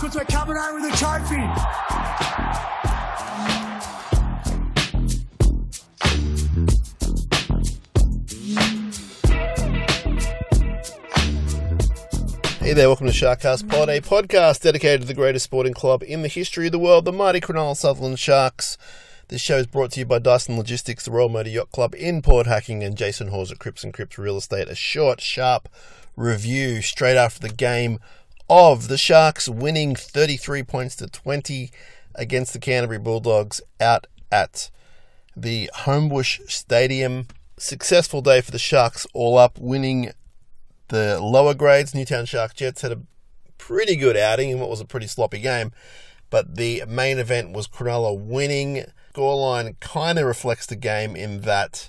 coming home with a trophy. Hey there, welcome to Sharkcast Pod, a podcast dedicated to the greatest sporting club in the history of the world, the mighty Cronulla Sutherland Sharks. This show is brought to you by Dyson Logistics, the Royal Motor Yacht Club in Port Hacking, and Jason Hawes at Crips and Crips Real Estate. A short, sharp review straight after the game of the Sharks winning 33 points to 20 against the Canterbury Bulldogs out at the Homebush Stadium. Successful day for the Sharks, all up, winning the lower grades. Newtown Shark Jets had a pretty good outing in what was a pretty sloppy game, but the main event was Cronulla winning. Scoreline kind of reflects the game in that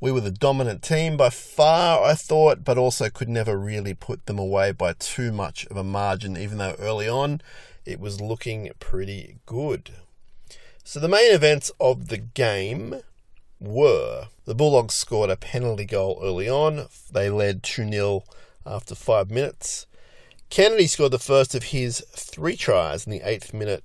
we were the dominant team by far, I thought, but also could never really put them away by too much of a margin, even though early on it was looking pretty good. So the main events of the game were the Bulldogs scored a penalty goal early on. They led 2 0 after five minutes. Kennedy scored the first of his three tries in the eighth minute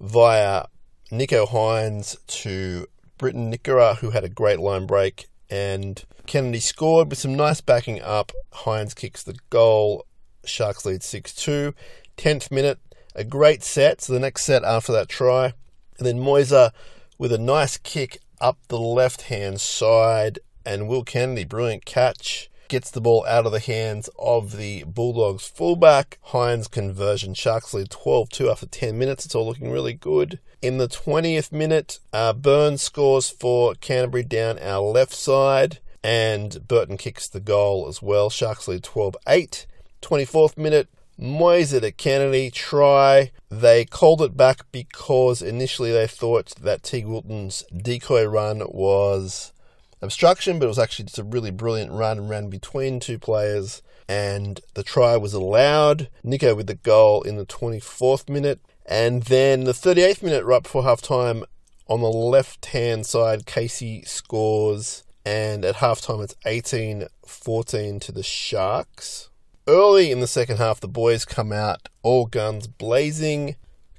via Nicho Hynes to Briton Nikora, who had a great line break. And Kennedy scored with some nice backing up. Hynes kicks the goal. Sharks lead 6 2. 10th minute, a great set. So the next set after that try. And then Moiser with a nice kick up the left hand side. And Will Kennedy, brilliant catch, gets the ball out of the hands of the Bulldogs fullback. Hynes conversion. Sharks lead 12 2 after 10 minutes. It's all looking really good. In the 20th minute, uh, Burns scores for Canterbury down our left side. And Burton kicks the goal as well. Sharks lead 12 8. 24th minute, Moiser to Kennedy try. They called it back because initially they thought that Teig Wilton's decoy run was obstruction, but it was actually just a really brilliant run and ran between two players. And the try was allowed. Nicho with the goal in the 24th minute. And then the 38th minute, right before half time, on the left hand side, Casey scores. And at halftime, it's 18 14 to the Sharks. Early in the second half, the boys come out, all guns blazing,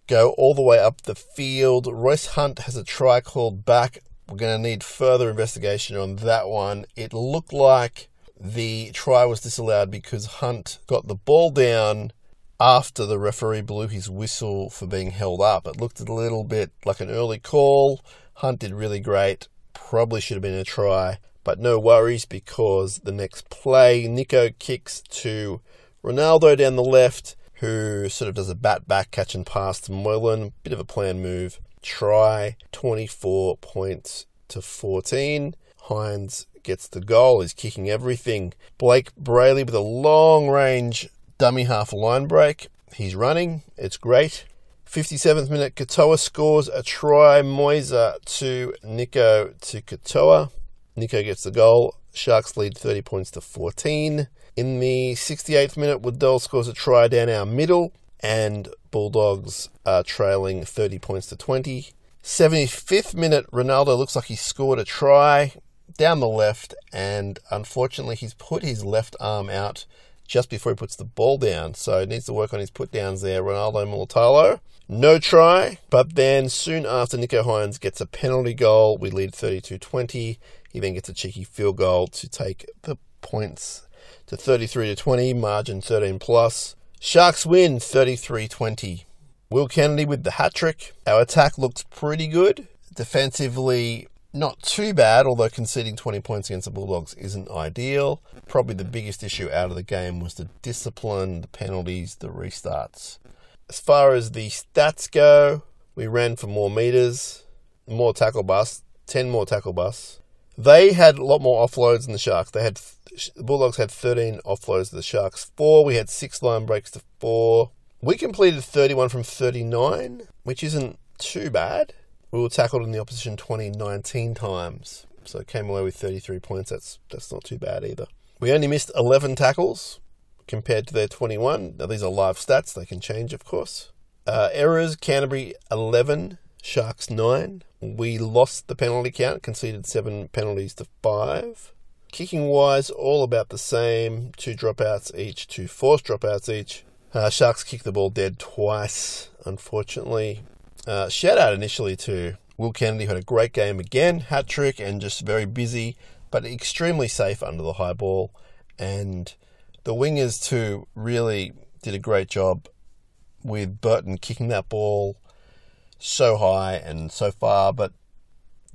go all the way up the field. Royce Hunt has a try called back. We're going to need further investigation on that one. It looked like the try was disallowed because Hunt got the ball down after the referee blew his whistle for being held up. It looked a little bit like an early call. Hunt did really great. Probably should have been a try. But no worries because the next play, Nicho kicks to Ronaldo down the left, who sort of does a bat back catch and pass to Moylan. Bit of a plan move. Try 24 points to 14. Hynes gets the goal. He's kicking everything. Blayke Brailey with a long range dummy half line break. He's running. It's great. 57th minute, Katoa scores a try. Moiser to Nicho to Katoa. Nicho gets the goal. Sharks lead 30 points to 14. In the 68th minute, Waddell scores a try down our middle, and Bulldogs are trailing 30 points to 20. 75th minute, Ronaldo looks like he scored a try down the left, and unfortunately, he's put his left arm out just before he puts the ball down. So he needs to work on his put downs there. Ronaldo Mulitalo. No try, but then soon after, Nicho Hynes gets a penalty goal. We lead 32 20. He then gets a cheeky field goal to take the points to 33 to 20, margin 13 plus. Sharks win 33 20. Will Kennedy with the hat trick. Our attack looks pretty good. Defensively, not too bad, although conceding 20 points against the Bulldogs isn't ideal. Probably the biggest issue out of the game was the discipline, the penalties, the restarts. As far as the stats go, we ran for more meters, more tackle bus, 10 more tackle bus. They had a lot more offloads than the Sharks. They had the Bulldogs had 13 offloads to the Sharks, four. We had six line breaks to four. We completed 31 from 39, which isn't too bad. We were tackled in the opposition 20, 19 times, so came away with 33 points. That's that's not too bad either. We only missed 11 tackles compared to their 21. Now these are live stats; they can change, of course. Uh, errors: Canterbury 11, Sharks 9. We lost the penalty count, conceded seven penalties to five. Kicking wise, all about the same. Two dropouts each, two forced dropouts each. Uh, Sharks kicked the ball dead twice, unfortunately. Uh, shout out initially to Will Kennedy, who had a great game again, hat trick, and just very busy, but extremely safe under the high ball. And the wingers, too, really did a great job with Burton kicking that ball so high and so far, but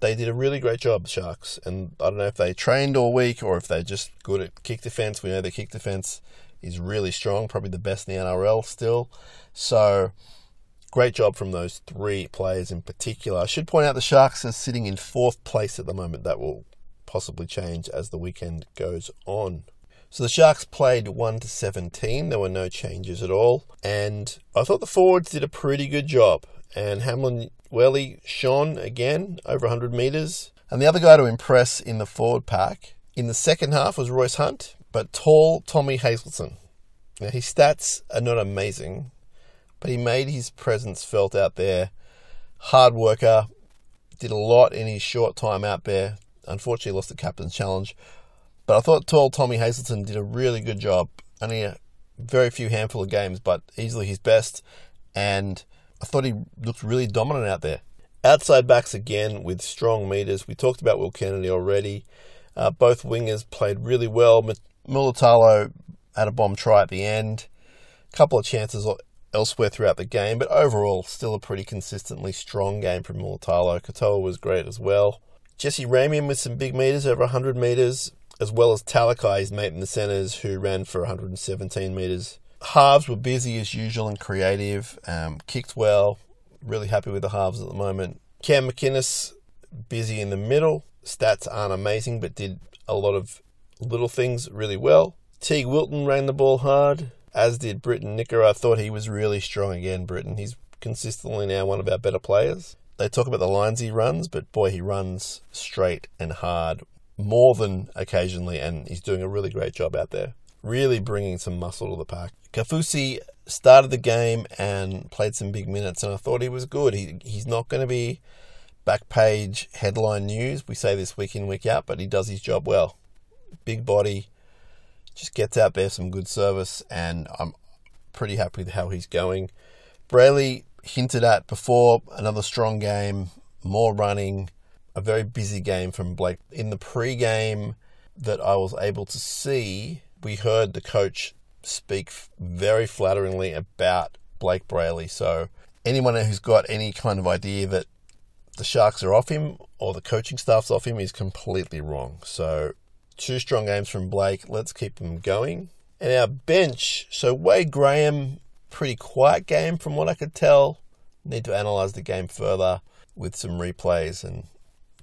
they did a really great job, Sharks. And I don't know if they trained all week or if they're just good at kick defense. We know their kick defense is really strong, probably the best in the NRL still. So great job from those three players in particular. I should point out the Sharks are sitting in fourth place at the moment. That will possibly change as the weekend goes on. So the Sharks played 1 to 17. There were no changes at all. And I thought the forwards did a pretty good job. And Hamlin Welly shone again over 100 metres. And the other guy to impress in the forward pack in the second half was Royce Hunt, but tall Tommy Hazelton. Now, his stats are not amazing, but he made his presence felt out there. Hard worker, did a lot in his short time out there. Unfortunately, lost the captain's challenge. But I thought tall Tommy Hazelton did a really good job. Only a very few handful of games, but easily his best. And I thought he looked really dominant out there. Outside backs again with strong meters. We talked about Will Kennedy already. Uh, both wingers played really well. Mulitalo had a bomb try at the end. A couple of chances elsewhere throughout the game, but overall, still a pretty consistently strong game from Mulitalo. Katoa was great as well. Jesse Ramien with some big meters, over 100 meters, as well as Talakai, his mate in the centres, who ran for 117 meters halves were busy as usual and creative, um, kicked well. Really happy with the halves at the moment. Cam McInnes, busy in the middle. Stats aren't amazing, but did a lot of little things really well. Teig Wilton ran the ball hard, as did Briton Nikora. I thought he was really strong again, Briton. He's consistently now one of our better players. They talk about the lines he runs, but boy, he runs straight and hard more than occasionally, and he's doing a really great job out there really bringing some muscle to the pack. Kaufusi started the game and played some big minutes, and I thought he was good. He, he's not going to be back page headline news. We say this week in, week out, but he does his job well. Big body, just gets out there some good service, and I'm pretty happy with how he's going. Brailey hinted at before another strong game, more running, a very busy game from Blayke. In the pre-game that I was able to see, we heard the coach speak very flatteringly about Blayke Brailey. So anyone who's got any kind of idea that the Sharks are off him or the coaching staff's off him is completely wrong. So two strong games from Blayke. Let's keep them going. And our bench. So Wade Graham, pretty quiet game from what I could tell. Need to analyse the game further with some replays and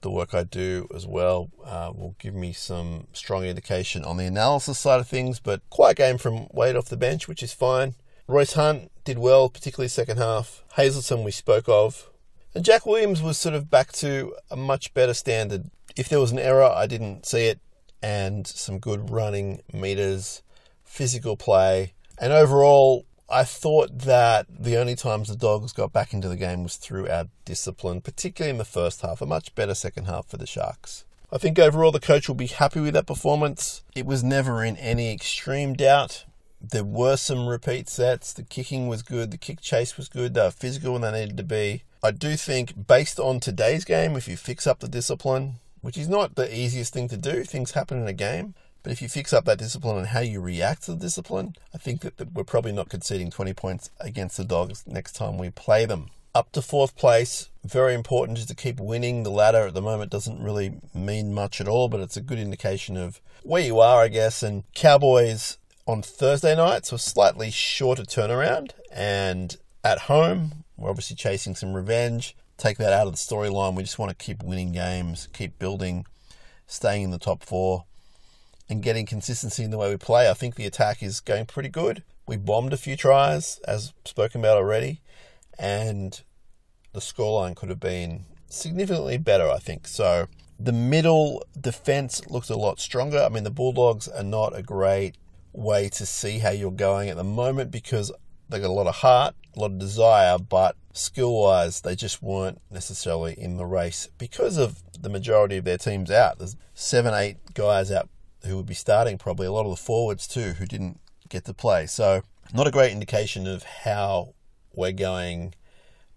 the work I do as well uh, will give me some strong indication on the analysis side of things. But quiet game from Wade off the bench, which is fine. Royce Hunt did well, particularly second half. Hazelton we spoke of. And Jack Williams was sort of back to a much better standard. If there was an error, I didn't see it. And some good running meters, physical play. And overall, I thought that the only times the Dogs got back into the game was through our discipline, particularly in the first half. A much better second half for the Sharks. I think overall the coach will be happy with that performance. It was never in any extreme doubt. There were some repeat sets. The kicking was good. The kick chase was good. They were physical when they needed to be. I do think, based on today's game, if you fix up the discipline, which is not the easiest thing to do, things happen in a game. But if you fix up that discipline and how you react to the discipline, I think that we're probably not conceding 20 points against the Dogs next time we play them. Up to fourth place, very important just to keep winning. The ladder at the moment doesn't really mean much at all, but it's a good indication of where you are, I guess. And Cowboys on Thursday night, so a slightly shorter turnaround. And at home, we're obviously chasing some revenge. Take that out of the storyline. We just want to keep winning games, keep building, staying in the top four and getting consistency in the way we play. I think the attack is going pretty good. We bombed a few tries, as spoken about already, and the scoreline could have been significantly better, I think. So the middle defense looks a lot stronger. I mean, the Bulldogs are not a great way to see how you're going at the moment because they got a lot of heart, a lot of desire, but skill wise, they just weren't necessarily in the race because of the majority of their teams out. There's seven, eight guys out who would be starting probably, a lot of the forwards too, who didn't get to play. So, not a great indication of how we're going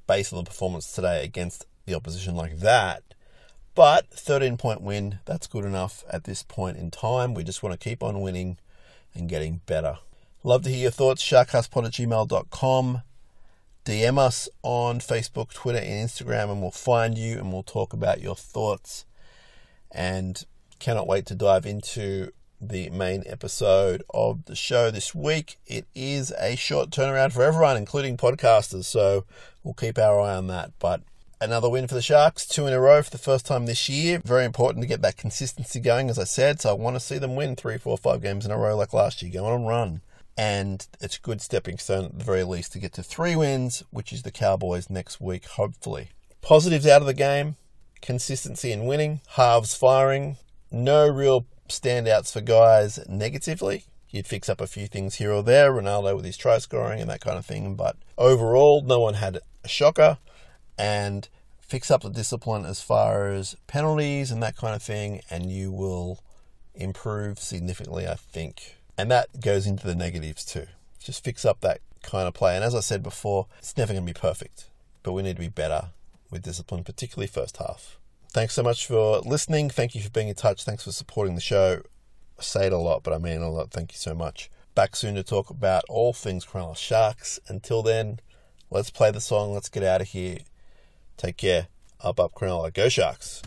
based on the performance today against the opposition like that. But 13 point win, that's good enough at this point in time. We just want to keep on winning and getting better. Love to hear your thoughts. Sharkcastpod at gmail.com. DM us on Facebook, Twitter, and Instagram, and we'll find you and we'll talk about your thoughts. And cannot wait to dive into the main episode of the show this week. It is a short turnaround for everyone, including podcasters, so we'll keep our eye on that. But another win for the Sharks, two in a row for the first time this year. Very important to get that consistency going, as I said. So I want to see them win three, four, five games in a row like last year. Go on run. And it's a good stepping stone at the very least to get to three wins, which is the Cowboys next week, hopefully. Positives out of the game consistency in winning, halves firing, no real standouts for guys negatively. You'd fix up a few things here or there, Ronaldo with his try scoring and that kind of thing, but overall, no one had a shocker and fix up the discipline as far as penalties and that kind of thing, and you will improve significantly, I think. And that goes into the negatives too. Just fix up that kind of play. And as I said before, it's never going to be perfect, but we need to be better with discipline, particularly first half. Thanks so much for listening. Thank you for being in touch. Thanks for supporting the show. I say it a lot, but I mean a lot. Thank you so much. Back soon to talk about all things Cronulla Sharks. Until then, let's play the song. Let's get out of here. Take care. Up, up, Cronulla. Go Sharks.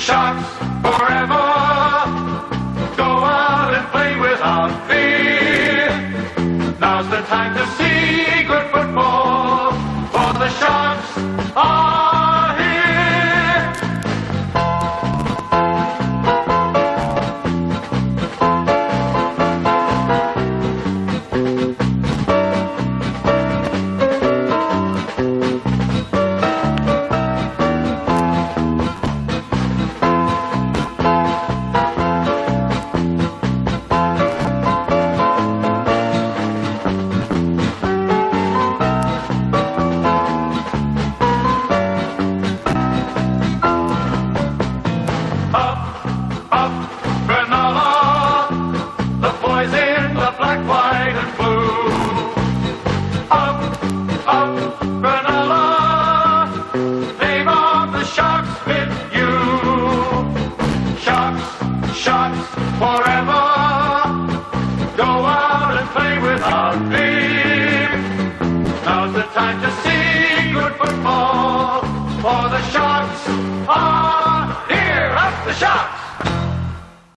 Sharks, forever. Go out and play without fear. Now's the time